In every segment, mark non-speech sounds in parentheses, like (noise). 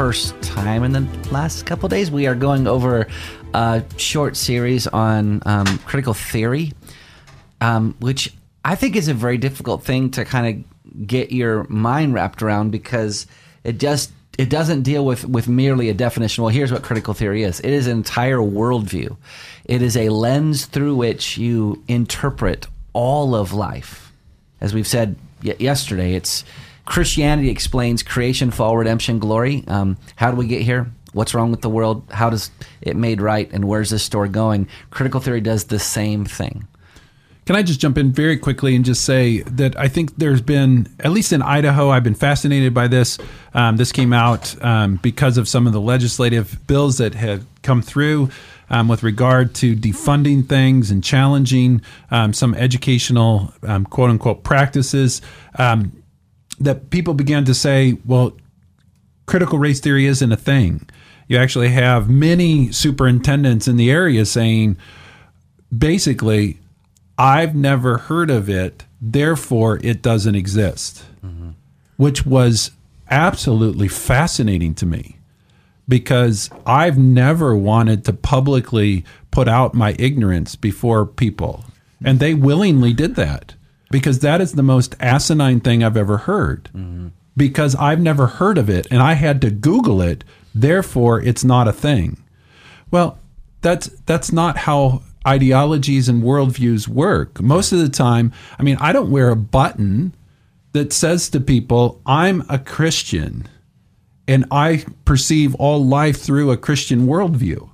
first time in the last couple days, we are going over a short series on um, critical theory, um, which I think is a very difficult thing to kind of get your mind wrapped around because it just it doesn't deal with with merely a definition. Well, here's what critical theory is. It is an entire worldview. It is a lens through which you interpret all of life. As we've said yesterday, it's Christianity explains creation, fall, redemption, glory. Um, how do we get here? What's wrong with the world? How does it made right? And where's this story going? Critical theory does the same thing. Can I just jump in very quickly and just say that I think there's been, at least in Idaho, I've been fascinated by this. Um, this came out um, because of some of the legislative bills that have come through um, with regard to defunding things and challenging um, some educational um, quote unquote practices. That people began to say, well, critical race theory isn't a thing. You actually have many superintendents in the area saying, basically, I've never heard of it, therefore it doesn't exist, mm-hmm. which was absolutely fascinating to me because I've never wanted to publicly put out my ignorance before people. And they willingly did that because that is the most asinine thing I've ever heard. Mm-hmm. Because I've never heard of it and I had to Google it, therefore it's not a thing. Well, that's that's not how ideologies and worldviews work. Most of the time, I mean, I don't wear a button that says to people, I'm a Christian and I perceive all life through a Christian worldview.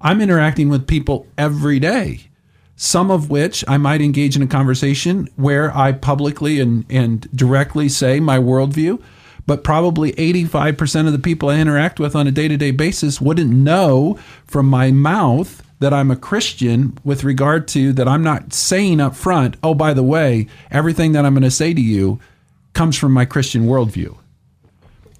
I'm interacting with people every day, some of which I might engage in a conversation where I publicly and, and directly say my worldview. But probably 85% of the people I interact with on a day to day basis wouldn't know from my mouth that I'm a Christian with regard to that I'm not saying up front, oh, by the way, everything that I'm going to say to you comes from my Christian worldview.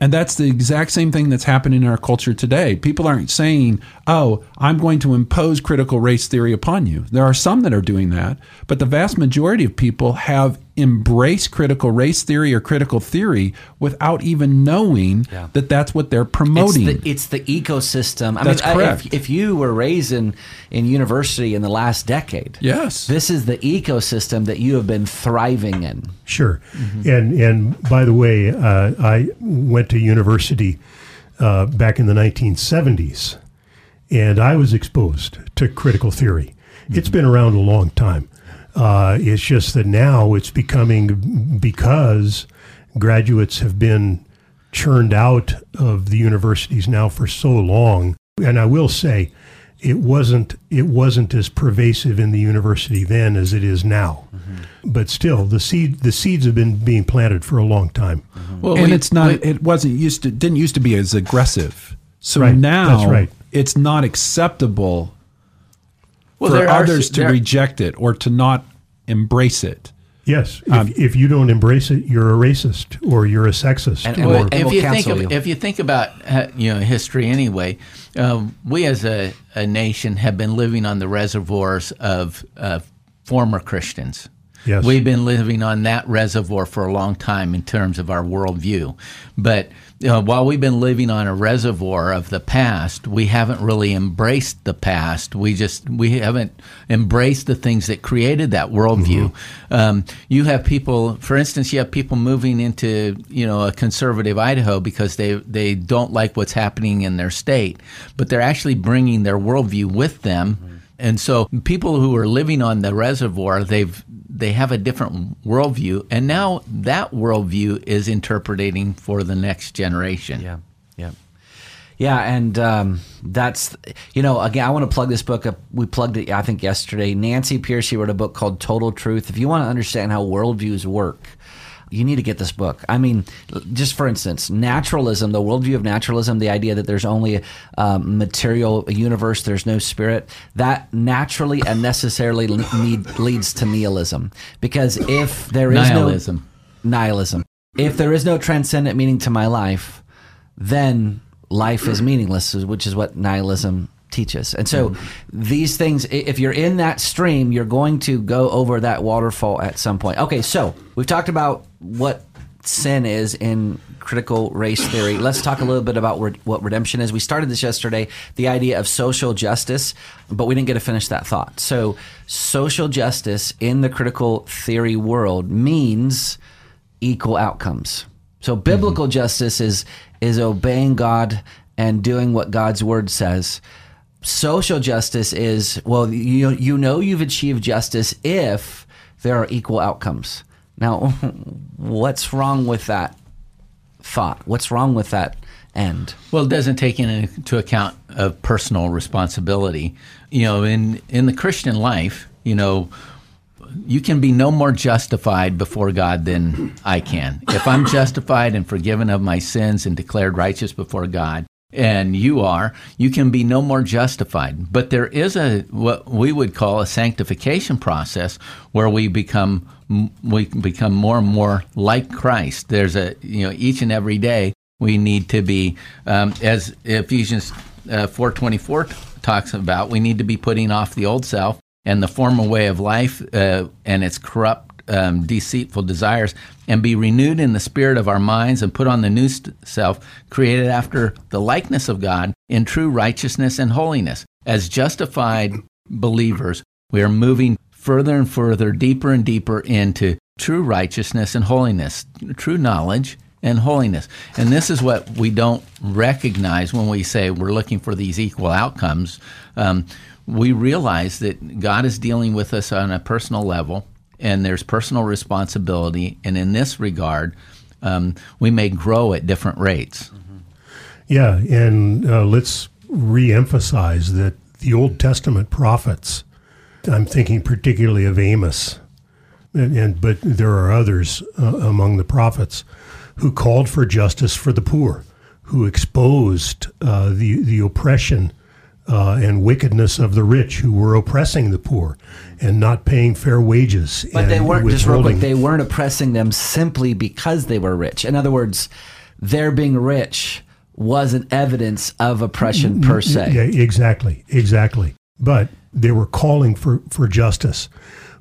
And that's the exact same thing that's happening in our culture today. People aren't saying, oh, I'm going to impose critical race theory upon you. There are some that are doing that, but the vast majority of people have embraced critical race theory or critical theory without even knowing yeah. that that's what they're promoting. It's the, it's the ecosystem. I that's mean, correct. If, if, you were raised in, in university in the last decade, yes, this is the ecosystem that you have been thriving in. Sure. Mm-hmm. And, and by the way, uh, I went to university uh, back in the 1970s and I was exposed to critical theory. Mm-hmm. It's been around a long time. Uh, it's just that now it's becoming because graduates have been churned out of the universities now for so long. And I will say, it wasn't it wasn't as pervasive in the university then as it is now. Mm-hmm. But still, the seed the seeds have been being planted for a long time. Mm-hmm. Well, and we, it's not. We, it wasn't used to. Didn't used to be as aggressive. So right, now, right it's not acceptable well, for others are, to reject it or to not embrace it. Yes, if, um, if, you don't embrace it, you're a racist or you're a sexist. And, or, if we'll you think of, you. if you think about uh, you know history anyway, uh, we as a, a, nation have been living on the reservoirs of uh, former Christians. Yes. We've been living on that reservoir for a long time in terms of our worldview. But uh, while we've been living on a reservoir of the past, we haven't really embraced the past. We just we haven't embraced the things that created that worldview. Mm-hmm. Um, you have people, for instance, you have people moving into you know a conservative Idaho because they they don't like what's happening in their state, but they're actually bringing their worldview with them. Mm-hmm. And so people who are living on the reservoir, they've they have a different worldview, and now that worldview is interpreting for the next generation. Yeah, yeah, yeah, and um, that's you know again I want to plug this book up. We plugged it I think yesterday. Nancy Pearcey wrote a book called Total Truth. If you want to understand how worldviews work. You need to get this book. I mean, just for instance, naturalism, the worldview of naturalism, the idea that there's only a um, material universe, there's no spirit, that naturally and necessarily lead, leads to nihilism. Because if there is nihilism. no nihilism, if there is no transcendent meaning to my life, then life is meaningless, which is what nihilism teaches. And so these things, if you're in that stream, you're going to go over that waterfall at some point. Okay, so we've talked about what sin is in critical race theory. Let's talk a little bit about what redemption is. We started this yesterday, the idea of social justice, but we didn't get to finish that thought. So, social justice in the critical theory world means equal outcomes. So, biblical mm-hmm. justice is is obeying God and doing what God's word says. Social justice is well, you you know you've achieved justice if there are equal outcomes. Now, (laughs) what's wrong with that thought? What's wrong with that end? Well, it doesn't take into account of personal responsibility. You know, in in the Christian life, you know, you can be no more justified before God than I can. If I'm justified and forgiven of my sins and declared righteous before God, and you are, you can be no more justified. But there is a what we would call a sanctification process where we become we become more and more like Christ. There's a you know each and every day we need to be um, as Ephesians uh, four twenty four talks about. We need to be putting off the old self and the former way of life uh, and its corrupt um, deceitful desires, and be renewed in the spirit of our minds, and put on the new self, created after the likeness of God in true righteousness and holiness. As justified believers, we are moving further and further, deeper and deeper into true righteousness and holiness, true knowledge and holiness. And this is what we don't recognize when we say we're looking for these equal outcomes. Um, we realize that God is dealing with us on a personal level, and there's personal responsibility. And in this regard, um, we may grow at different rates. Mm-hmm. Yeah, and uh, let's re emphasize that the Old Testament prophets I'm thinking particularly of Amos, and, and but there are others uh, among the prophets who called for justice for the poor, who exposed uh, the the oppression uh, and wickedness of the rich who were oppressing the poor and not paying fair wages. But they weren't just real quick. They weren't oppressing them simply because they were rich. In other words, their being rich wasn't evidence of oppression per se. Yeah, exactly, exactly. But they were calling for, for justice.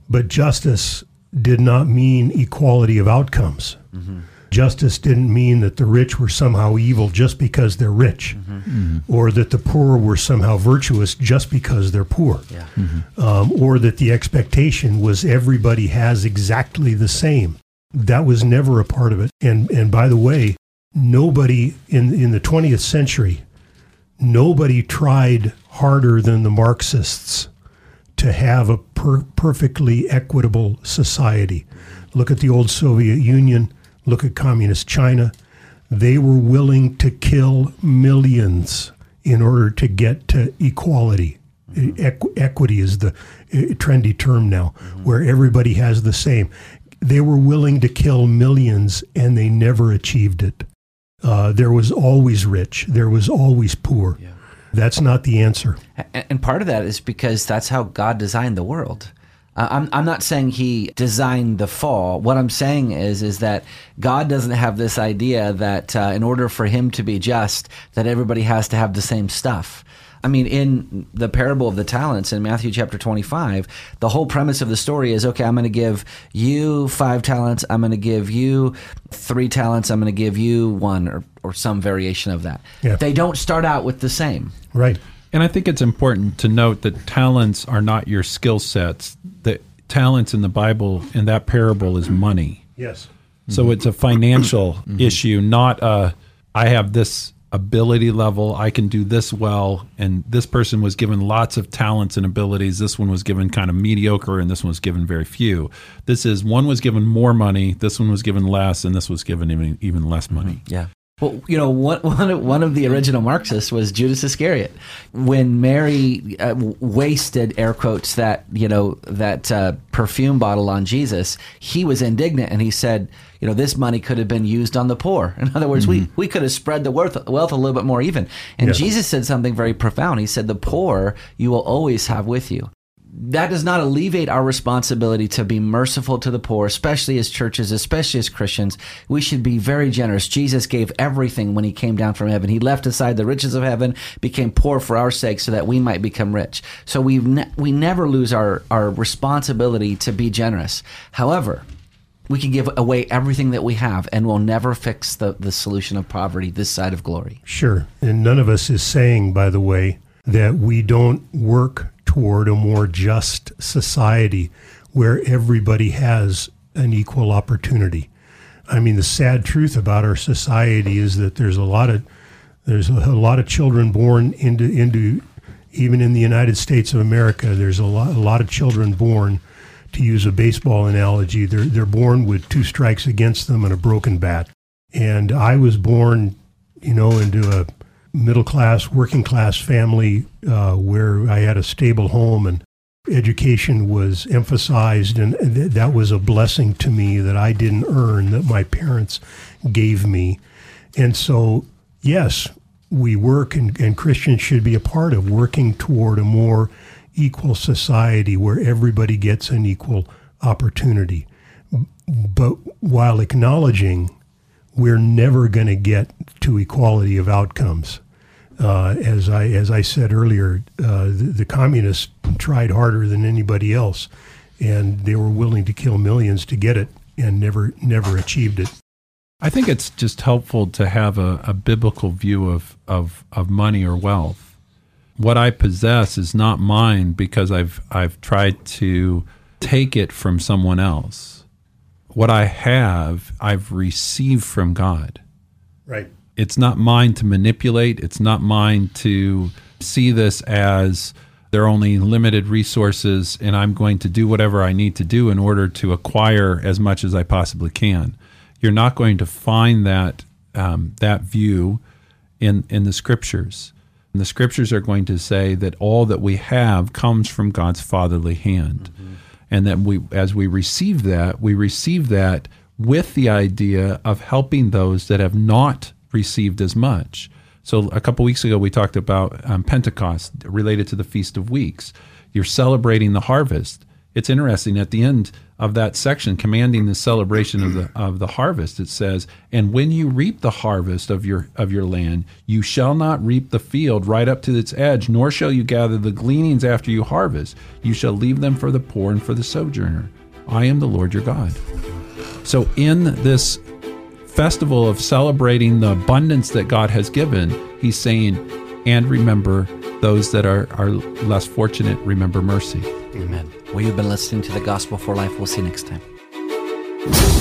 But justice did not mean equality of outcomes. Mm-hmm. Justice didn't mean that the rich were somehow evil just because they're rich, mm-hmm. Or that the poor were somehow virtuous just because they're poor, yeah. Mm-hmm. um, or that the expectation was everybody has exactly the same. That was never a part of it. And and by the way, nobody in in the 20th century nobody tried harder than the Marxists to have a per- perfectly equitable society. Look at the old Soviet Union, look at communist China. They were willing to kill millions in order to get to equality. Equ- equity is the uh, trendy term now, mm-hmm. where everybody has the same. They were willing to kill millions and they never achieved it. Uh, there was always rich. There was always poor. Yeah. That's not the answer. And part of that is because that's how God designed the world. I'm, I'm not saying he designed the fall. What I'm saying is is that God doesn't have this idea that uh, in order for him to be just, that everybody has to have the same stuff. I mean, in the parable of the talents in Matthew chapter 25, the whole premise of the story is okay, I'm going to give you five talents, I'm going to give you three talents, I'm going to give you one, or, or some variation of that. Yeah. They don't start out with the same. Right. And I think it's important to note that talents are not your skill sets. The talents in the Bible in that parable is money. Yes. So it's a financial (coughs) mm-hmm. issue, not a I have this ability level. I can do this well. And this person was given lots of talents and abilities. This one was given kind of mediocre, and this one was given very few. This is one was given more money, this one was given less, and this was given even, even less money. Yeah. Well, you know, (laughs) one, one, of, the original Marxists was Judas Iscariot. When Mary uh, wasted, air quotes, that, you know, that uh, perfume bottle on Jesus, he was indignant and he said, you know, this money could have been used on the poor. (laughs) In other words, we, we could have spread the wealth, wealth a little bit more even. And Yeah. Jesus said something very profound. He said, the poor you will always have with you that does not alleviate our responsibility to be merciful to the poor, especially as churches, especially as Christians. We should be very generous. Jesus gave everything when he came down from heaven. He left aside the riches of heaven, became poor for our sake so that we might become rich. So we ne- we never lose our, our responsibility to be generous. However, we can give away everything that we have and we'll never fix the, the solution of poverty this side of glory. Sure. And none of us is saying, by the way, that we don't work toward a more just society where everybody has an equal opportunity. I mean, the sad truth about our society is that there's a lot of there's a lot of children born into into even in the United States of America. There's a lot a lot of children born. To use a baseball analogy, they're they're born with two strikes against them and a broken bat. And I was born, you know, into a middle class, working class family uh, where I had a stable home and education was emphasized, and th- that was a blessing to me that I didn't earn, that my parents gave me. And so, yes, we work, and, and Christians should be a part of working toward a more equal society where everybody gets an equal opportunity. But while acknowledging we're never going to get to equality of outcomes. Uh, as I as I said earlier, uh, the, the communists tried harder than anybody else, and they were willing to kill millions to get it, and never never achieved it. I think it's just helpful to have a, a biblical view of, of, of money or wealth. What I possess is not mine because I've I've tried to take it from someone else. What I have, I've received from God. Right. It's not mine to manipulate. It's not mine to see this as there are only limited resources and I'm going to do whatever I need to do in order to acquire as much as I possibly can. You're not going to find that um, that view in in the scriptures. And the scriptures are going to say that all that we have comes from God's fatherly hand, and that we, as we receive that, we receive that with the idea of helping those that have not received as much. So a couple weeks ago, we talked about um, Pentecost related to the Feast of Weeks. You're celebrating the harvest. It's interesting at the end of that section, commanding the celebration of the (clears throat) of the harvest. It says, "And when you reap the harvest of your of your land, you shall not reap the field right up to its edge, nor shall you gather the gleanings after you harvest. You shall leave them for the poor and for the sojourner. I am the Lord your God." So in this festival of celebrating the abundance that God has given, he's saying, and remember those that are, are less fortunate, remember mercy. Amen. Well, you've been listening to the Gospel for Life. We'll see you next time.